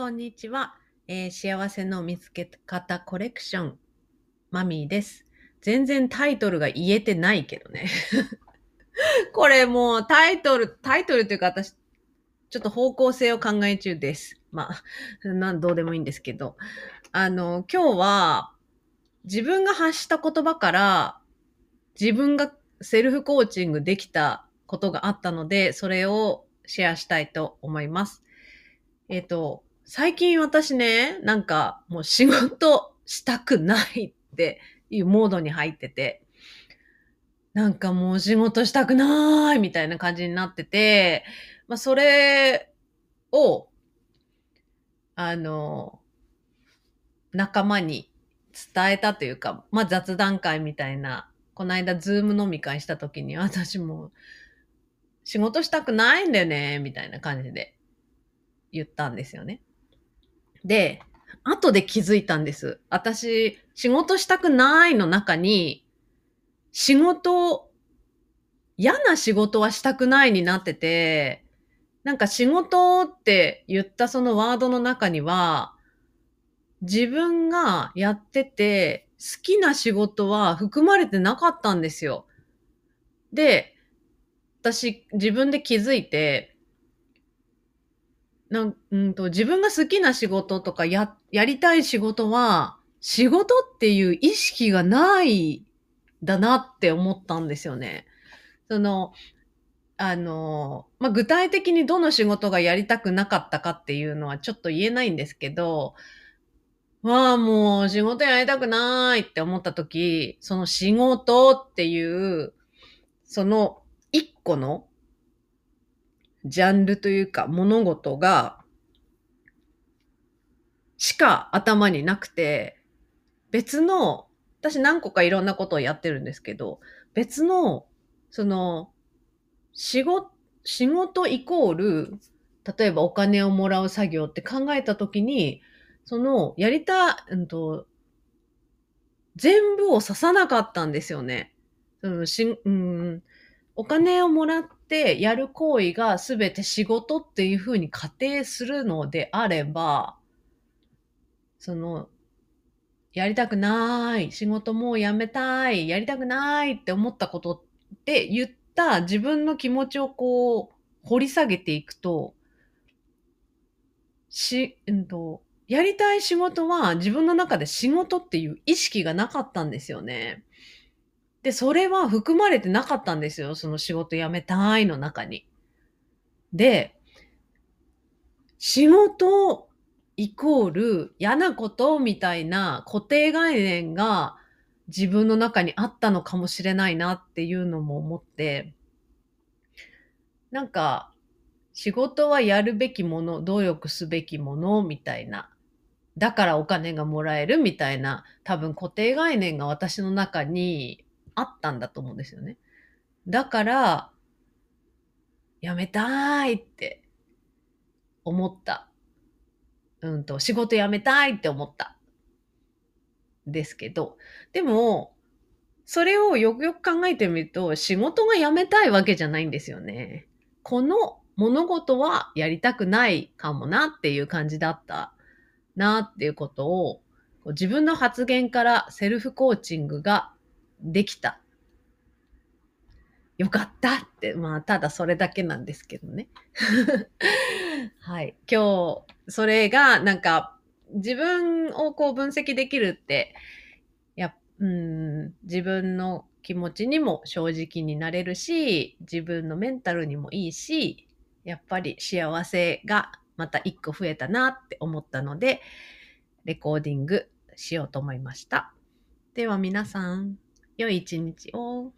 こんにちは、えー幸せの見つけ方コレクション、マミーです。全然タイトルが言えてないけどね。これもうタイトル、タイトルというか私、ちょっと方向性を考え中です。まあ、なんどうでもいいんですけど。あの、今日は自分が発した言葉から自分がセルフコーチングできたことがあったので、それをシェアしたいと思います。えっ、と、最近私ね、なんかもう仕事したくないっていうモードに入ってて、なんかもう仕事したくないみたいな感じになってて、まあそれを、あの、仲間に伝えたというか、まあ雑談会みたいな、この間ズーム飲み会した時に私も仕事したくないんだよね、みたいな感じで言ったんですよね。で、後で気づいたんです。私、仕事したくないの中に、仕事、嫌な仕事はしたくないになってて、なんか仕事って言ったそのワードの中には、自分がやってて好きな仕事は含まれてなかったんですよ。で、私自分で気づいて、なんうんと自分が好きな仕事とかややりたい仕事は仕事っていう意識がないだなって思ったんですよね。そのあの、まあ、具体的にどの仕事がやりたくなかったかっていうのはちょっと言えないんですけど、わあ、もう仕事やりたくないって思った時、その仕事っていう、その一個のジャンルというか物事が、しか頭になくて、別の、私何個かいろんなことをやってるんですけど、別の、その、仕事、仕事イコール、例えばお金をもらう作業って考えたときに、その、やりた、うんと、全部を指さなかったんですよね。そのしうん、お金をもらってやる行為が全て仕事っていうふうに仮定するのであれば、その、やりたくない、仕事もうやめたい、やりたくないって思ったことって言った自分の気持ちをこう掘り下げていくと、し、うんと、やりたい仕事は自分の中で仕事っていう意識がなかったんですよね。で、それは含まれてなかったんですよ。その仕事辞めたいの中に。で、仕事イコール嫌なことみたいな固定概念が自分の中にあったのかもしれないなっていうのも思って、なんか仕事はやるべきもの、努力すべきものみたいな。だからお金がもらえるみたいな多分固定概念が私の中にあったんだと思うんですよね。だから、やめたいって思った。うんと、仕事辞めたいって思った。ですけど、でも、それをよくよく考えてみると、仕事が辞めたいわけじゃないんですよね。この物事はやりたくないかもなっていう感じだったなっていうことを、自分の発言からセルフコーチングができた。よかったって、まあ、ただそれだけなんですけどね。はい。今日、それが、なんか、自分をこう分析できるって、や、うん、自分の気持ちにも正直になれるし、自分のメンタルにもいいし、やっぱり幸せがまた一個増えたなって思ったので、レコーディングしようと思いました。では皆さん、良い一日を。